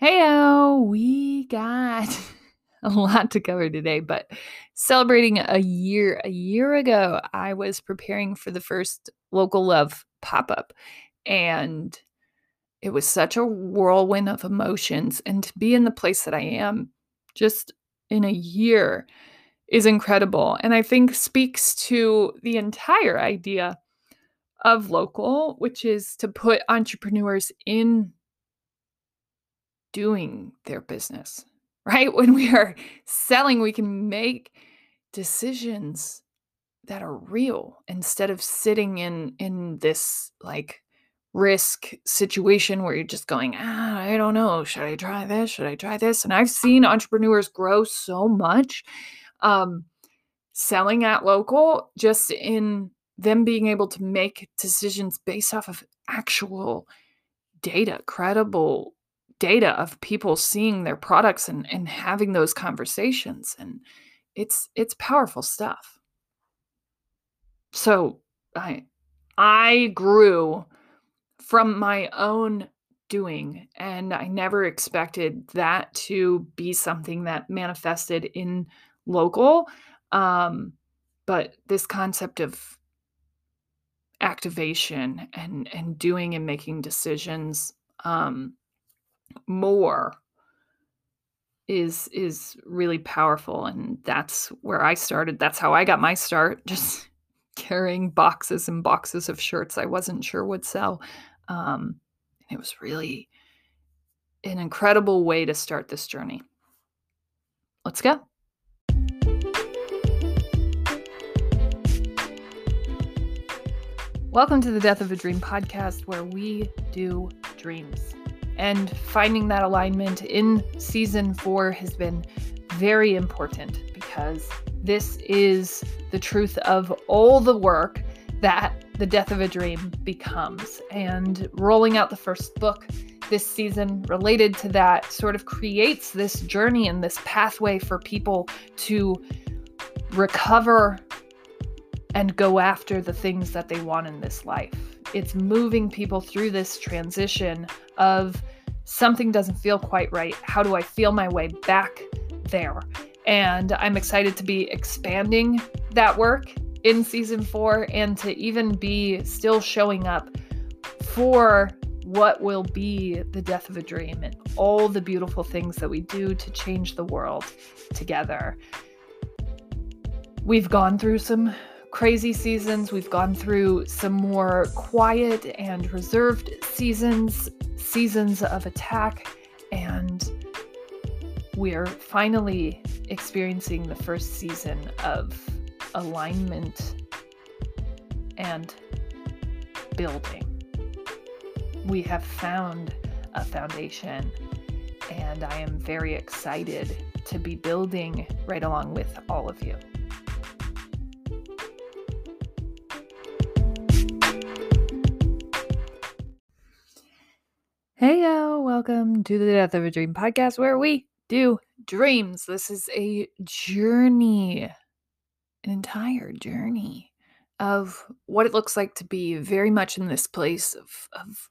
Heyo, we got a lot to cover today, but celebrating a year, a year ago, I was preparing for the first local love pop up. And it was such a whirlwind of emotions. And to be in the place that I am just in a year is incredible. And I think speaks to the entire idea of local, which is to put entrepreneurs in doing their business, right? When we are selling, we can make decisions that are real instead of sitting in in this like risk situation where you're just going, ah, I don't know, should I try this? Should I try this? And I've seen entrepreneurs grow so much um selling at local just in them being able to make decisions based off of actual data, credible data of people seeing their products and, and having those conversations and it's it's powerful stuff. So i i grew from my own doing and i never expected that to be something that manifested in local um but this concept of activation and and doing and making decisions um more is is really powerful and that's where I started. That's how I got my start just carrying boxes and boxes of shirts I wasn't sure would sell. Um, it was really an incredible way to start this journey. Let's go. Welcome to the Death of a Dream podcast, where we do dreams. And finding that alignment in season four has been very important because this is the truth of all the work that the death of a dream becomes. And rolling out the first book this season related to that sort of creates this journey and this pathway for people to recover and go after the things that they want in this life. It's moving people through this transition of something doesn't feel quite right. How do I feel my way back there? And I'm excited to be expanding that work in season four and to even be still showing up for what will be the death of a dream and all the beautiful things that we do to change the world together. We've gone through some crazy seasons. We've gone through some more quiet and reserved seasons, seasons of attack, and we're finally experiencing the first season of alignment and building. We have found a foundation, and I am very excited to be building right along with all of you. Hey, yo, welcome to the Death of a Dream podcast where we do dreams. This is a journey, an entire journey of what it looks like to be very much in this place of, of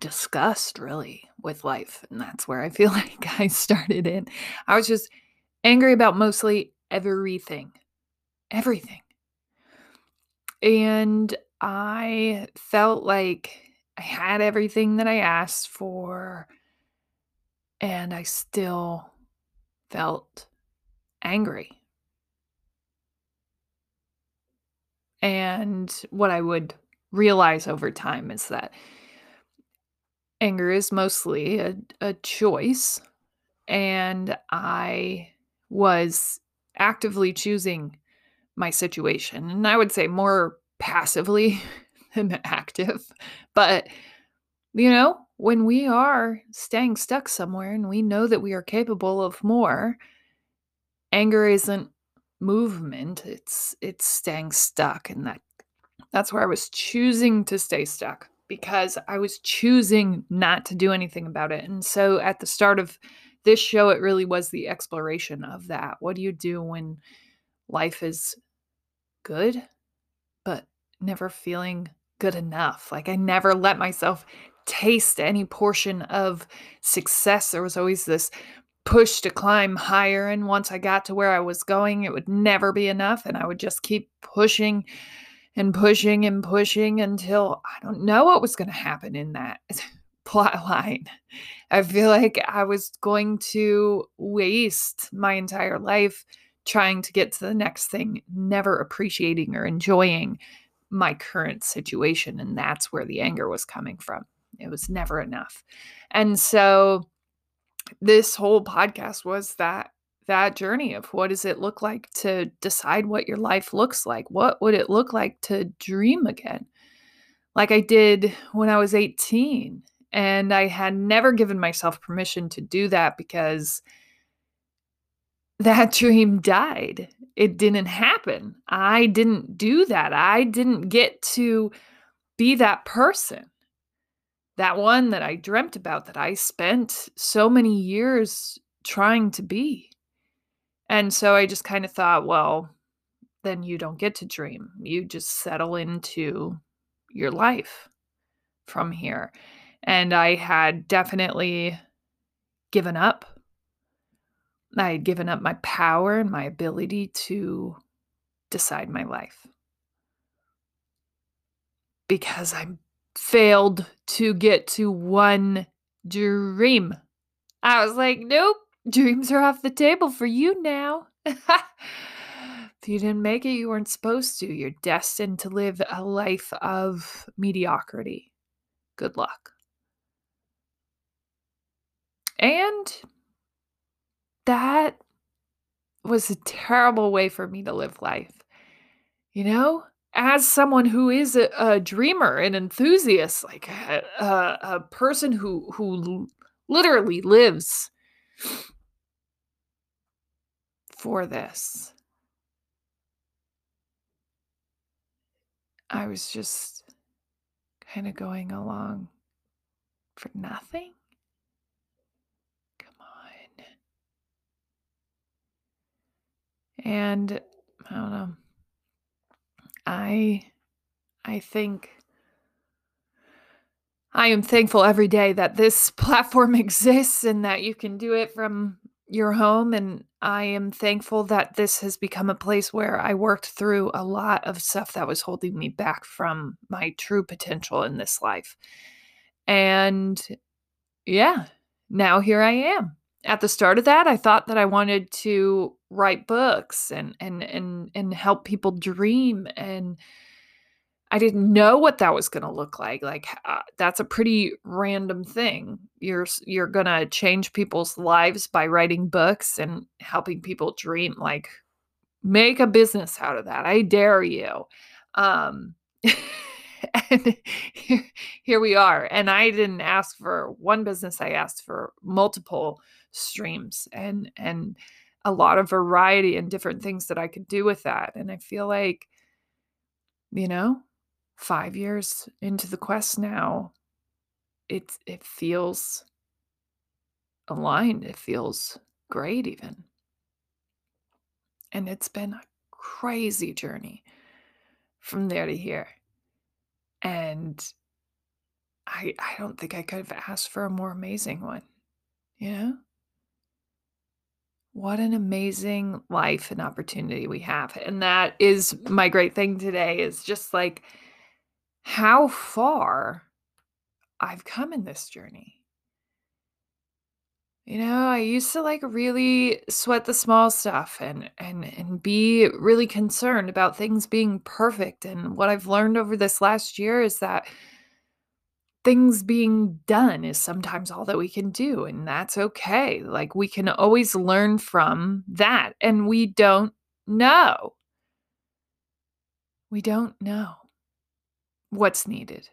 disgust, really, with life. And that's where I feel like I started in. I was just angry about mostly everything, everything. And I felt like I had everything that I asked for, and I still felt angry. And what I would realize over time is that anger is mostly a, a choice, and I was actively choosing my situation. And I would say more passively than active. But, you know, when we are staying stuck somewhere and we know that we are capable of more, anger isn't movement, it's it's staying stuck and that that's where I was choosing to stay stuck because I was choosing not to do anything about it. And so at the start of this show it really was the exploration of that. What do you do when life is good but never feeling good enough. Like I never let myself taste any portion of success. There was always this push to climb higher. And once I got to where I was going, it would never be enough. And I would just keep pushing and pushing and pushing until I don't know what was going to happen in that plot line. I feel like I was going to waste my entire life trying to get to the next thing, never appreciating or enjoying my current situation. And that's where the anger was coming from. It was never enough. And so this whole podcast was that that journey of what does it look like to decide what your life looks like? What would it look like to dream again? Like I did when I was 18. And I had never given myself permission to do that because that dream died. It didn't happen. I didn't do that. I didn't get to be that person. That one that I dreamt about, that I spent so many years trying to be. And so I just kind of thought, well, then you don't get to dream. You just settle into your life from here. And I had definitely given up. I had given up my power and my ability to decide my life because I failed to get to one dream. I was like, nope, dreams are off the table for you now. if you didn't make it, you weren't supposed to. You're destined to live a life of mediocrity. Good luck. And that was a terrible way for me to live life. You know, as someone who is a, a dreamer, an enthusiast, like a, a, a person who who literally lives for this. I was just kind of going along for nothing. And I don't know. I I think I am thankful every day that this platform exists and that you can do it from your home and I am thankful that this has become a place where I worked through a lot of stuff that was holding me back from my true potential in this life. And yeah, now here I am at the start of that, I thought that I wanted to write books and and and and help people dream and I didn't know what that was going to look like. Like uh, that's a pretty random thing. You're you're going to change people's lives by writing books and helping people dream like make a business out of that. I dare you. Um and here, here we are. And I didn't ask for one business, I asked for multiple streams and and a lot of variety and different things that I could do with that. And I feel like, you know, five years into the quest now, it it feels aligned. It feels great even. And it's been a crazy journey from there to here. And I I don't think I could have asked for a more amazing one. You know? What an amazing life and opportunity we have. And that is my great thing today is just like how far I've come in this journey. You know, I used to like really sweat the small stuff and and and be really concerned about things being perfect and what I've learned over this last year is that things being done is sometimes all that we can do and that's okay like we can always learn from that and we don't know. We don't know what's needed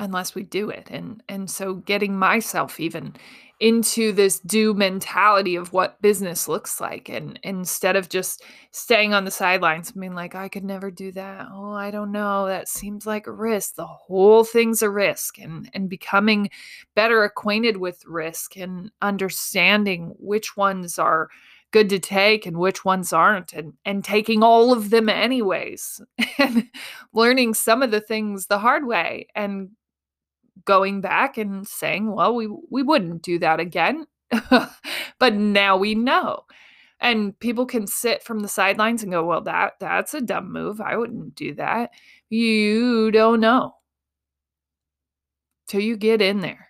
unless we do it and and so getting myself even into this do mentality of what business looks like and instead of just staying on the sidelines being like i could never do that. Oh i don't know. That seems like a risk. The whole thing's a risk and and becoming better acquainted with risk and understanding which ones are good to take and which ones aren't and and taking all of them anyways and learning some of the things the hard way and going back and saying, well, we we wouldn't do that again. but now we know. And people can sit from the sidelines and go, well, that that's a dumb move. I wouldn't do that. You don't know. Till you get in there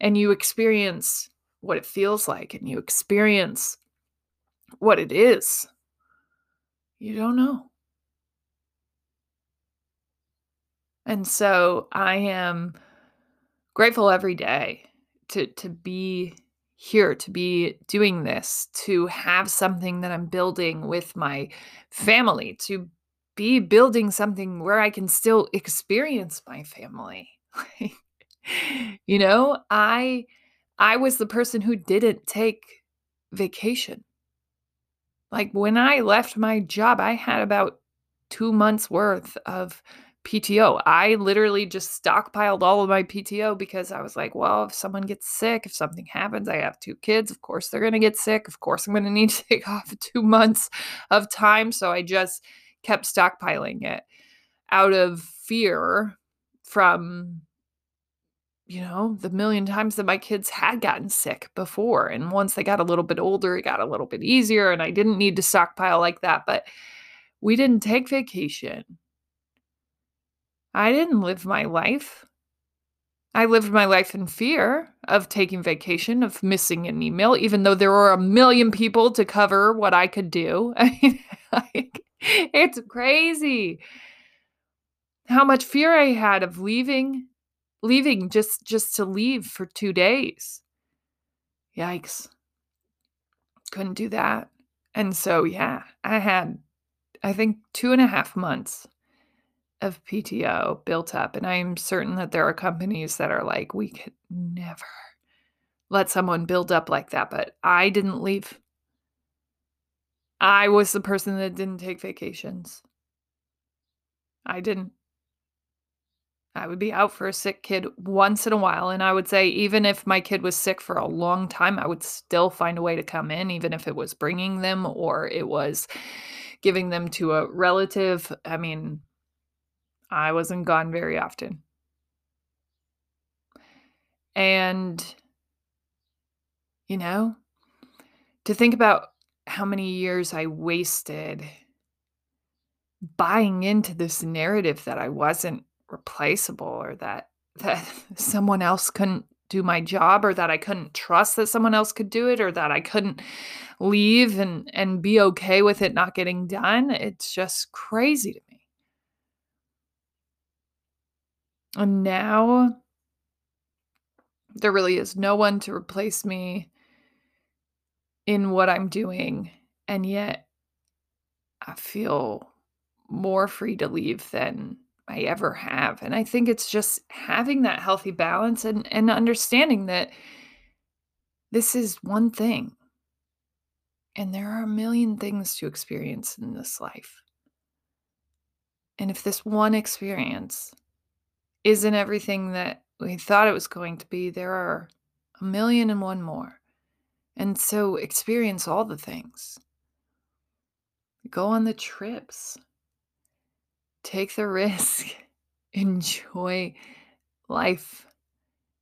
and you experience what it feels like and you experience what it is. You don't know. And so I am grateful every day to to be here to be doing this to have something that I'm building with my family to be building something where I can still experience my family. You know I I was the person who didn't take vacation. Like when I left my job I had about 2 months worth of PTO. I literally just stockpiled all of my PTO because I was like, well, if someone gets sick, if something happens, I have two kids. Of course, they're going to get sick. Of course, I'm going to need to take off two months of time. So I just kept stockpiling it out of fear from, you know, the million times that my kids had gotten sick before. And once they got a little bit older, it got a little bit easier and I didn't need to stockpile like that. But we didn't take vacation I didn't live my life. I lived my life in fear of taking vacation, of missing an email, even though there were a million people to cover what I could do. I mean, it's crazy how much fear I had of leaving, leaving just just to leave for two days. Yikes! Couldn't do that. And so, yeah, I had, I think, two and a half months of PTO built up. And I'm certain that there are companies that are like, we could never let someone build up like that. But I didn't leave. I was the person that didn't take vacations. I didn't. I would be out for a sick kid once in a while. And I would say, even if my kid was sick for a long time, I would still find a way to come in, even if it was bringing them or it was giving them to a relative. I mean, I wasn't gone very often. And, you know, to think about how many years I wasted buying into this narrative that I wasn't replaceable or that that someone else couldn't do my job or that I couldn't trust that someone else could do it or that I couldn't leave and and be okay with it not getting done it's just crazy to me And now there really is no one to replace me in what I'm doing. And yet I feel more free to leave than I ever have. And I think it's just having that healthy balance and, and understanding that this is one thing. And there are a million things to experience in this life. And if this one experience isn't everything that we thought it was going to be. There are a million and one more. And so experience all the things. Go on the trips. Take the risk. Enjoy life.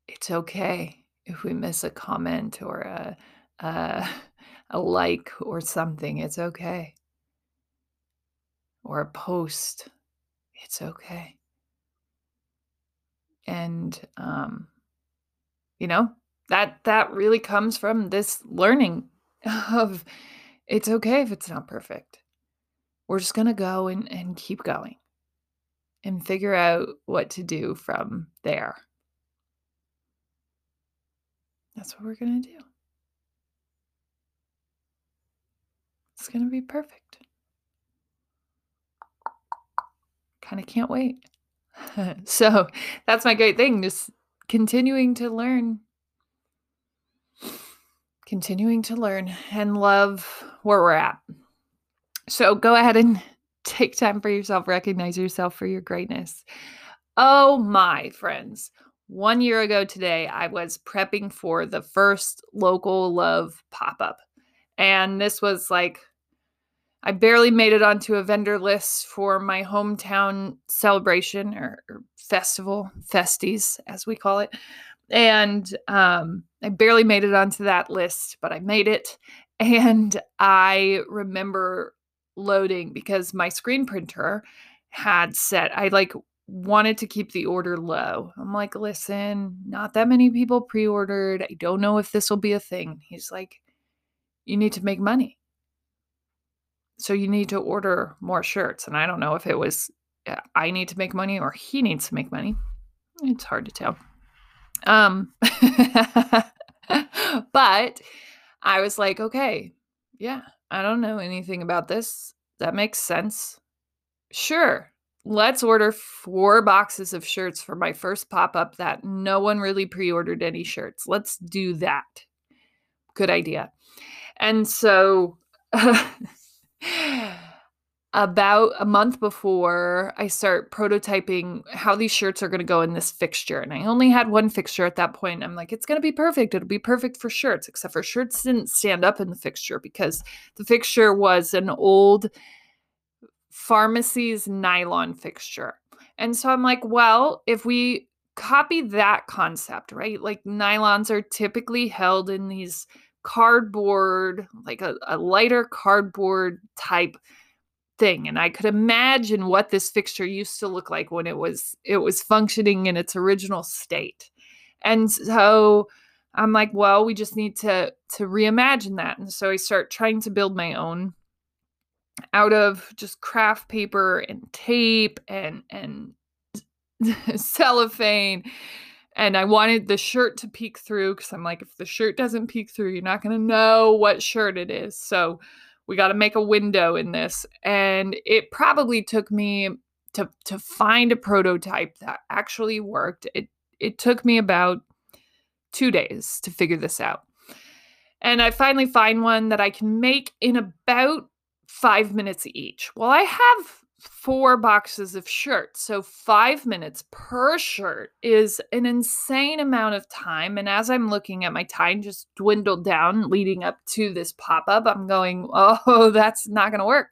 It's okay if we miss a comment or a, a, a like or something. It's okay. Or a post. It's okay and um you know that that really comes from this learning of it's okay if it's not perfect. We're just going to go and, and keep going and figure out what to do from there. That's what we're going to do. It's going to be perfect. Kind of can't wait so that's my great thing, just continuing to learn. Continuing to learn and love where we're at. So go ahead and take time for yourself, recognize yourself for your greatness. Oh my friends, one year ago today, I was prepping for the first local love pop up. And this was like I barely made it onto a vendor list for my hometown celebration or, or festival, festies, as we call it. And um, I barely made it onto that list, but I made it. And I remember loading because my screen printer had set, I like wanted to keep the order low. I'm like, listen, not that many people pre ordered. I don't know if this will be a thing. He's like, you need to make money. So you need to order more shirts. And I don't know if it was uh, I need to make money or he needs to make money. It's hard to tell. Um, but I was like, okay, yeah, I don't know anything about this. That makes sense. Sure, let's order four boxes of shirts for my first pop up that no one really pre ordered any shirts. Let's do that. Good idea. And so, about a month before I start prototyping how these shirts are going to go in this fixture. And I only had one fixture at that point. I'm like, it's going to be perfect. It'll be perfect for shirts, except for shirts didn't stand up in the fixture because the fixture was an old pharmacy's nylon fixture. And so I'm like, well, if we copy that concept, right? Like nylons are typically held in these cardboard, like a, a lighter cardboard type thing and i could imagine what this fixture used to look like when it was it was functioning in its original state. And so i'm like well we just need to to reimagine that. And so i start trying to build my own out of just craft paper and tape and and cellophane and I wanted the shirt to peek through because I'm like, if the shirt doesn't peek through, you're not going to know what shirt it is. So we got to make a window in this and it probably took me to to find a prototype that actually worked it it took me about 2 days to figure this out and i finally find one that i can make in about 5 minutes each well i have four boxes of shirts. So, five minutes per shirt is an insane amount of time. And as I'm looking at my time just dwindled down leading up to this pop up, I'm going, oh, that's not going to work.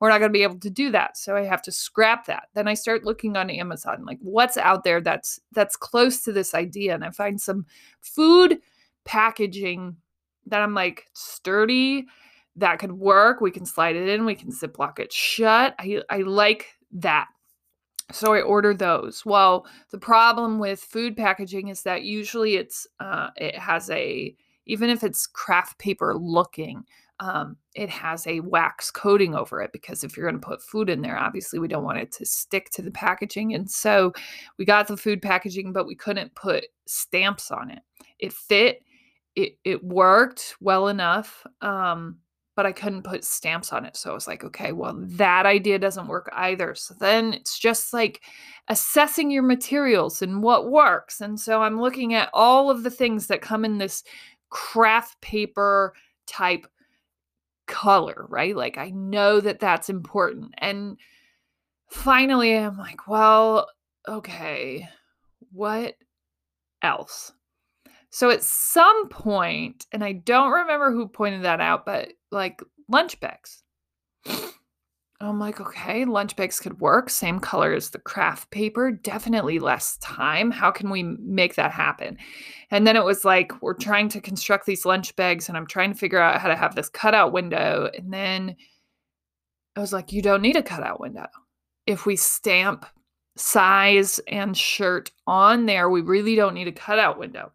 We're not going to be able to do that. So I have to scrap that. Then I start looking on Amazon, like what's out there that's that's close to this idea. And I find some food packaging that I'm like sturdy that could work. We can slide it in, we can ziplock it shut. I, I like that. So I order those. Well, the problem with food packaging is that usually it's uh, it has a even if it's craft paper looking, um, it has a wax coating over it because if you're going to put food in there, obviously we don't want it to stick to the packaging. And so we got the food packaging, but we couldn't put stamps on it. It fit. It it worked well enough. Um, but I couldn't put stamps on it. So I was like, okay, well, that idea doesn't work either. So then it's just like assessing your materials and what works. And so I'm looking at all of the things that come in this craft paper type color, right? Like I know that that's important. And finally, I'm like, well, okay, what else? So at some point, and I don't remember who pointed that out, but like lunch bags. I'm like, okay, lunch bags could work. Same color as the craft paper, definitely less time. How can we make that happen? And then it was like, we're trying to construct these lunch bags, and I'm trying to figure out how to have this cutout window. And then I was like, you don't need a cutout window. If we stamp size and shirt on there, we really don't need a cutout window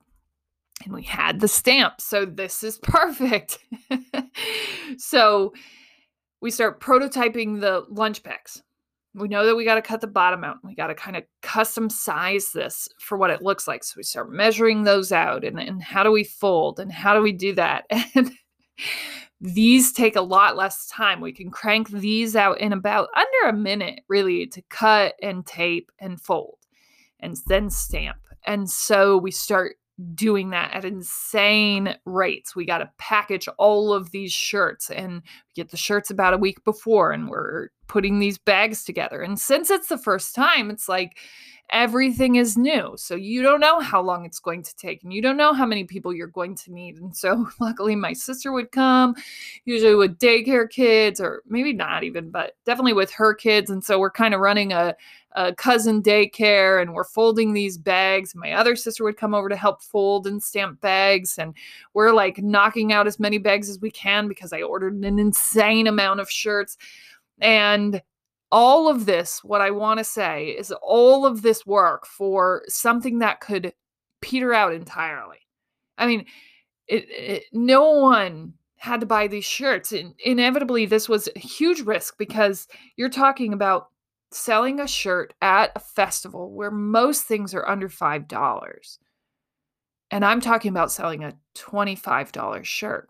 and we had the stamp. So this is perfect. so we start prototyping the lunch packs. We know that we got to cut the bottom out. We got to kind of custom size this for what it looks like. So we start measuring those out and, and how do we fold and how do we do that? And these take a lot less time. We can crank these out in about under a minute, really, to cut and tape and fold and then stamp. And so we start doing that at insane rates. We got to package all of these shirts and get the shirts about a week before and we're putting these bags together. And since it's the first time, it's like everything is new. So you don't know how long it's going to take and you don't know how many people you're going to need. And so luckily my sister would come, usually with daycare kids or maybe not even, but definitely with her kids. And so we're kind of running a, a cousin daycare and we're folding these bags. My other sister would come over to help fold and stamp bags. And we're like knocking out as many bags as we can because I ordered an insane amount of shirts. And all of this, what I want to say is all of this work for something that could peter out entirely. I mean, it, it, no one had to buy these shirts. And inevitably, this was a huge risk because you're talking about selling a shirt at a festival where most things are under $5. And I'm talking about selling a $25 shirt.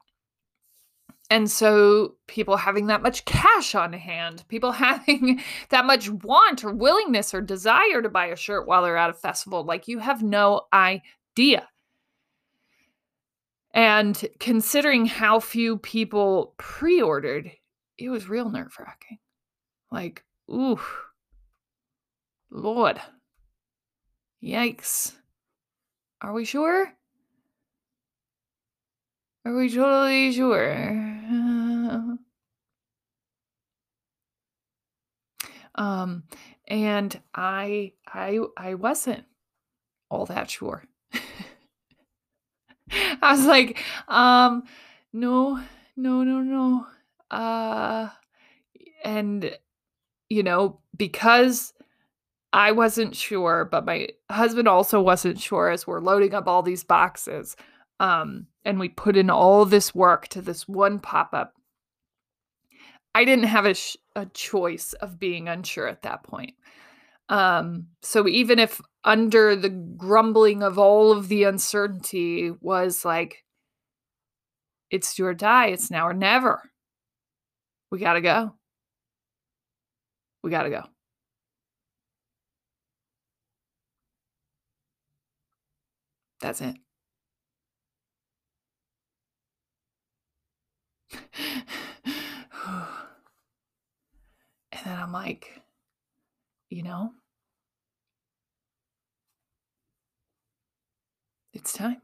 And so, people having that much cash on hand, people having that much want or willingness or desire to buy a shirt while they're at a festival, like you have no idea. And considering how few people pre ordered, it was real nerve wracking. Like, ooh, Lord. Yikes. Are we sure? Are we totally sure? Um, and I, I, I wasn't all that sure. I was like, um, no, no, no, no. Uh, and you know, because I wasn't sure, but my husband also wasn't sure as we're loading up all these boxes. Um, and we put in all this work to this one pop up. I didn't have a, sh- a choice of being unsure at that point. Um, so even if under the grumbling of all of the uncertainty was like, it's do or die, it's now or never. We got to go. We got to go. That's it. and I'm like, you know, it's time.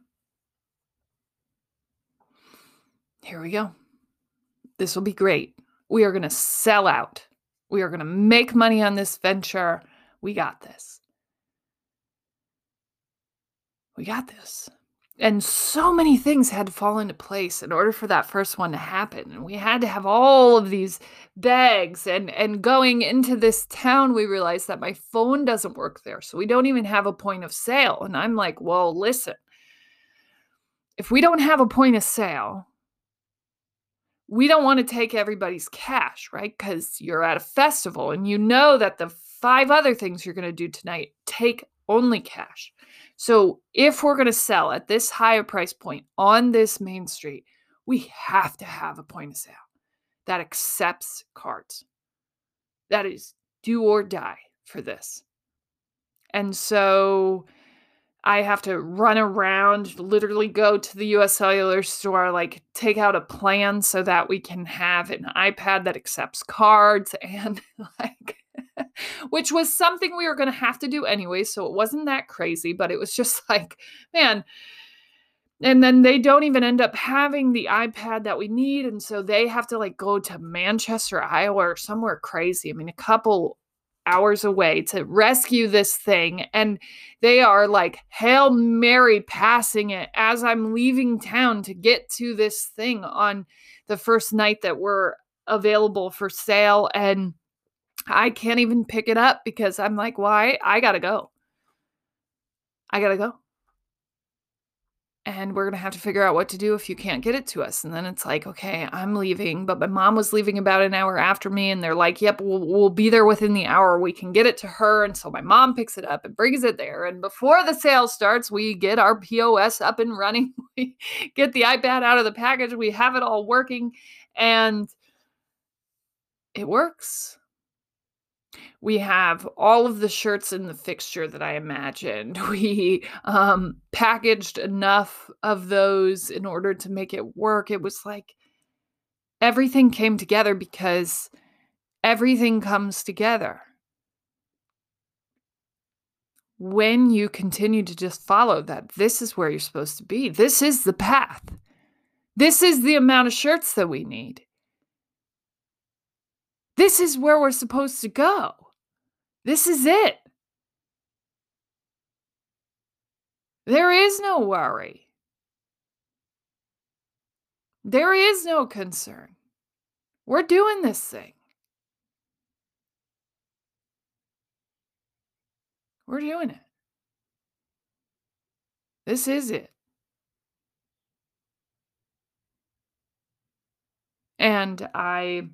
Here we go. This will be great. We are going to sell out. We are going to make money on this venture. We got this. We got this and so many things had to fall into place in order for that first one to happen. And we had to have all of these bags and and going into this town we realized that my phone doesn't work there. So we don't even have a point of sale. And i'm like well listen if we don't have a point of sale we don't want to take everybody's cash right? Because you're at a festival and you know that the five other things you're going to do tonight take only cash so if we're going to sell at this higher price point on this main street, we have to have a point of sale that accepts cards. That is do or die for this. And so I have to run around, literally go to the US Cellular store, like take out a plan so that we can have an iPad that accepts cards and like which was something we were going to have to do anyway. So it wasn't that crazy, but it was just like, man. And then they don't even end up having the iPad that we need. And so they have to like go to Manchester, Iowa, or somewhere crazy. I mean, a couple hours away to rescue this thing. And they are like Hail Mary passing it as I'm leaving town to get to this thing on the first night that we're available for sale. And I can't even pick it up because I'm like, why? I, gotta go. I gotta go. And we're gonna have to figure out what to do if you can't get it to us. And then it's like, okay, I'm leaving, but my mom was leaving about an hour after me, and they're like, yep, we'll, we'll be there within the hour. We can get it to her. And so my mom picks it up and brings it there. And before the sale starts, we get our POS up and running. we get the iPad out of the package. We have it all working, and it works we have all of the shirts in the fixture that I imagined. We um, packaged enough of those in order to make it work. It was like everything came together because everything comes together. when you continue to just follow that, this is where you're supposed to be. This is the path. This is the amount of shirts that we need. This is where we're supposed to go. This is it. There is no worry. There is no concern. We're doing this thing. We're doing it. This is it. And I,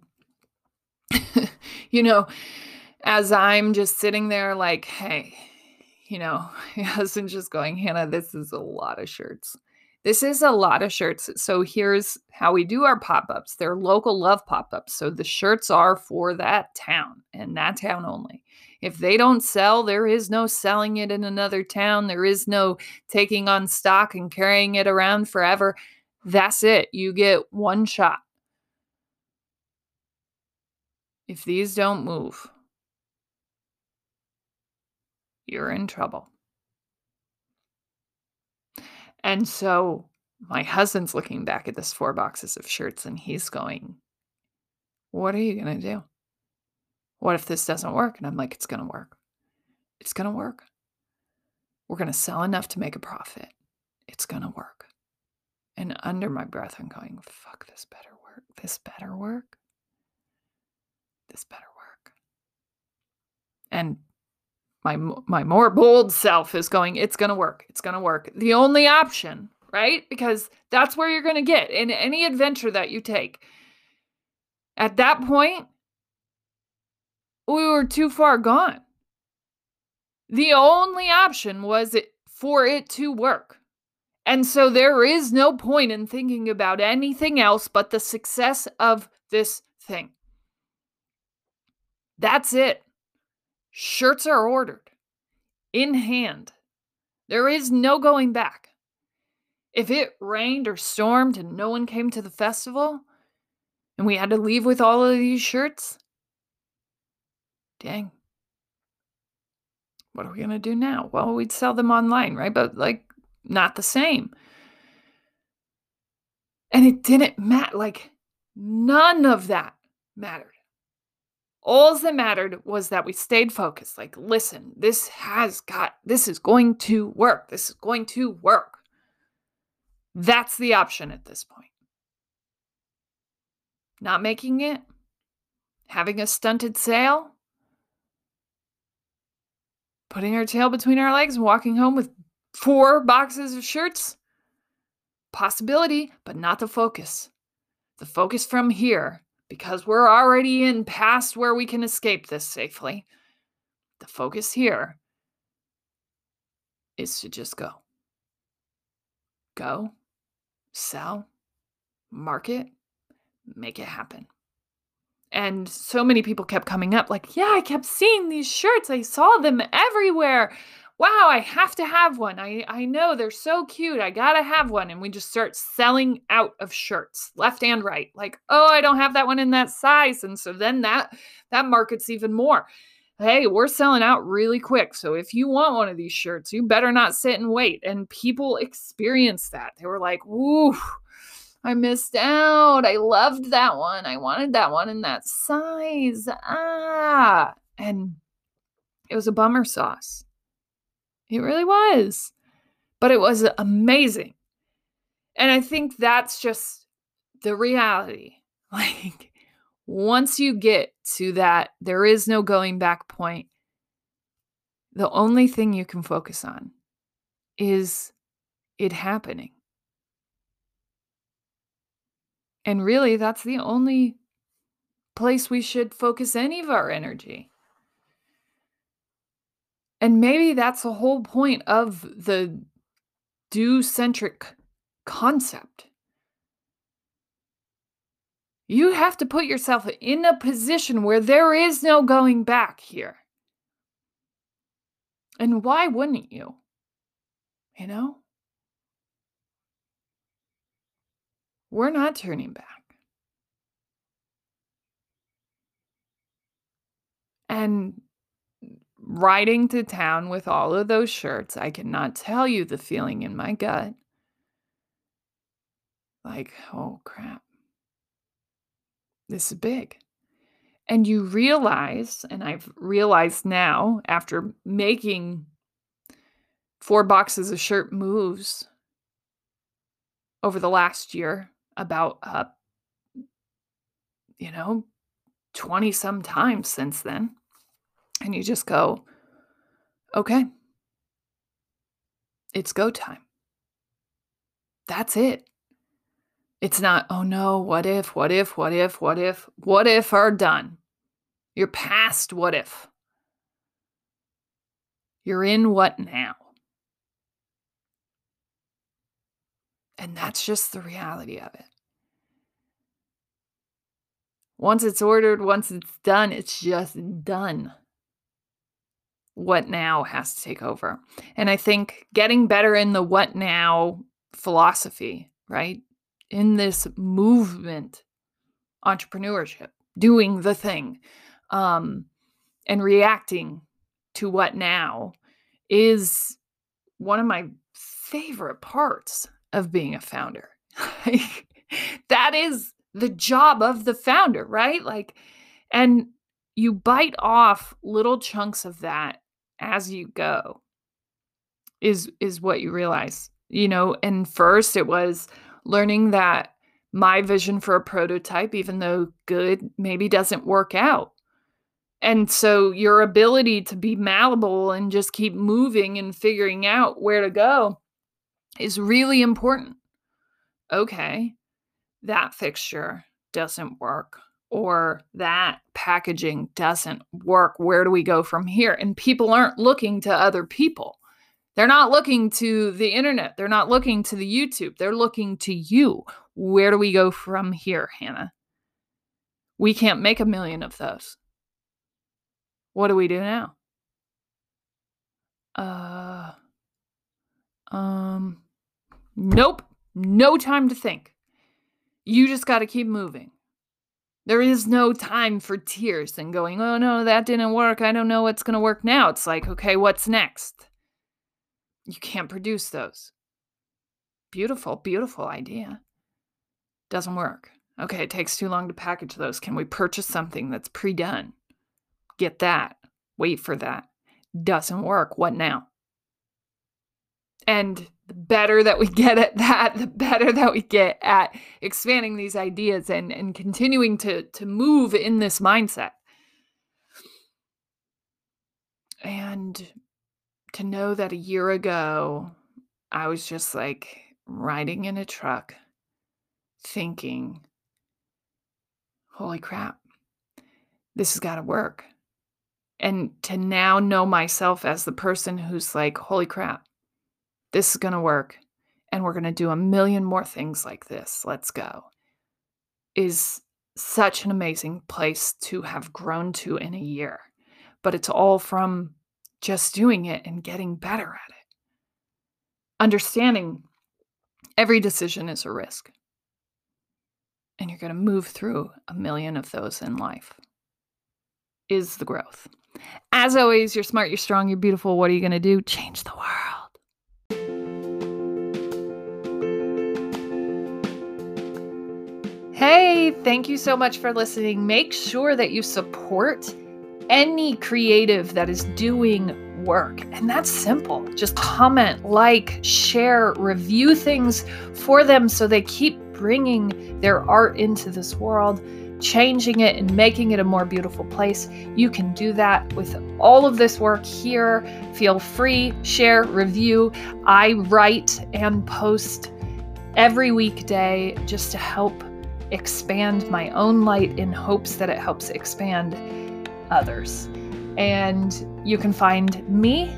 you know, as I'm just sitting there like, hey, you know, my husband's just going, Hannah, this is a lot of shirts. This is a lot of shirts. So here's how we do our pop ups they're local love pop ups. So the shirts are for that town and that town only. If they don't sell, there is no selling it in another town. There is no taking on stock and carrying it around forever. That's it. You get one shot. If these don't move, you're in trouble. And so my husband's looking back at this four boxes of shirts and he's going, What are you going to do? What if this doesn't work? And I'm like, It's going to work. It's going to work. We're going to sell enough to make a profit. It's going to work. And under my breath, I'm going, Fuck, this better work. This better work. This better work. And my my more bold self is going it's going to work. It's going to work. The only option right? Because that's where you're going to get in any adventure that you take. At that point we were too far gone. The only option was it for it to work. And so there is no point in thinking about anything else but the success of this thing that's it Shirts are ordered in hand. There is no going back. If it rained or stormed and no one came to the festival and we had to leave with all of these shirts, dang. What are we going to do now? Well, we'd sell them online, right? But like, not the same. And it didn't matter. Like, none of that mattered. All that mattered was that we stayed focused. Like, listen, this has got, this is going to work. This is going to work. That's the option at this point. Not making it, having a stunted sale, putting our tail between our legs and walking home with four boxes of shirts. Possibility, but not the focus. The focus from here because we're already in past where we can escape this safely. The focus here is to just go. Go, sell, market, make it happen. And so many people kept coming up, like, yeah, I kept seeing these shirts. I saw them everywhere wow, I have to have one. I, I know they're so cute. I gotta have one. And we just start selling out of shirts left and right. Like, oh, I don't have that one in that size. And so then that that markets even more. Hey, we're selling out really quick. So if you want one of these shirts, you better not sit and wait. And people experienced that. They were like, ooh, I missed out. I loved that one. I wanted that one in that size. Ah. And it was a bummer sauce. It really was. But it was amazing. And I think that's just the reality. Like, once you get to that, there is no going back point. The only thing you can focus on is it happening. And really, that's the only place we should focus any of our energy. And maybe that's the whole point of the do centric concept. You have to put yourself in a position where there is no going back here. And why wouldn't you? You know? We're not turning back. And riding to town with all of those shirts. I cannot tell you the feeling in my gut. Like, oh crap. This is big. And you realize, and I've realized now after making four boxes of shirt moves over the last year, about, uh, you know, 20 some times since then. And you just go, okay, it's go time. That's it. It's not, oh no, what if, what if, what if, what if, what if are done. You're past what if. You're in what now. And that's just the reality of it. Once it's ordered, once it's done, it's just done. What now has to take over. And I think getting better in the what now philosophy, right? In this movement, entrepreneurship, doing the thing, um, and reacting to what now is one of my favorite parts of being a founder. that is the job of the founder, right? Like, and you bite off little chunks of that as you go is is what you realize you know and first it was learning that my vision for a prototype even though good maybe doesn't work out. And so your ability to be malleable and just keep moving and figuring out where to go is really important. Okay that fixture doesn't work or that packaging doesn't work. Where do we go from here? And people aren't looking to other people. They're not looking to the internet. They're not looking to the YouTube. They're looking to you. Where do we go from here, Hannah? We can't make a million of those. What do we do now? Uh um nope. No time to think. You just got to keep moving. There is no time for tears and going, oh no, that didn't work. I don't know what's going to work now. It's like, okay, what's next? You can't produce those. Beautiful, beautiful idea. Doesn't work. Okay, it takes too long to package those. Can we purchase something that's pre done? Get that. Wait for that. Doesn't work. What now? And the better that we get at that, the better that we get at expanding these ideas and, and continuing to, to move in this mindset. And to know that a year ago, I was just like riding in a truck thinking, holy crap, this has got to work. And to now know myself as the person who's like, holy crap, this is going to work. And we're going to do a million more things like this. Let's go. Is such an amazing place to have grown to in a year. But it's all from just doing it and getting better at it. Understanding every decision is a risk. And you're going to move through a million of those in life, is the growth. As always, you're smart, you're strong, you're beautiful. What are you going to do? Change the world. Hey, thank you so much for listening. Make sure that you support any creative that is doing work. And that's simple. Just comment, like, share, review things for them so they keep bringing their art into this world, changing it and making it a more beautiful place. You can do that with all of this work here. Feel free, share, review. I write and post every weekday just to help expand my own light in hopes that it helps expand others. And you can find me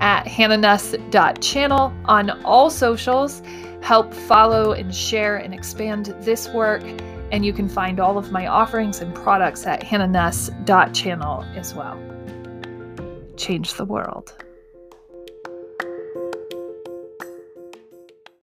at hannahnuss.channel on all socials. Help follow and share and expand this work. And you can find all of my offerings and products at hannahnuss.channel as well. Change the world.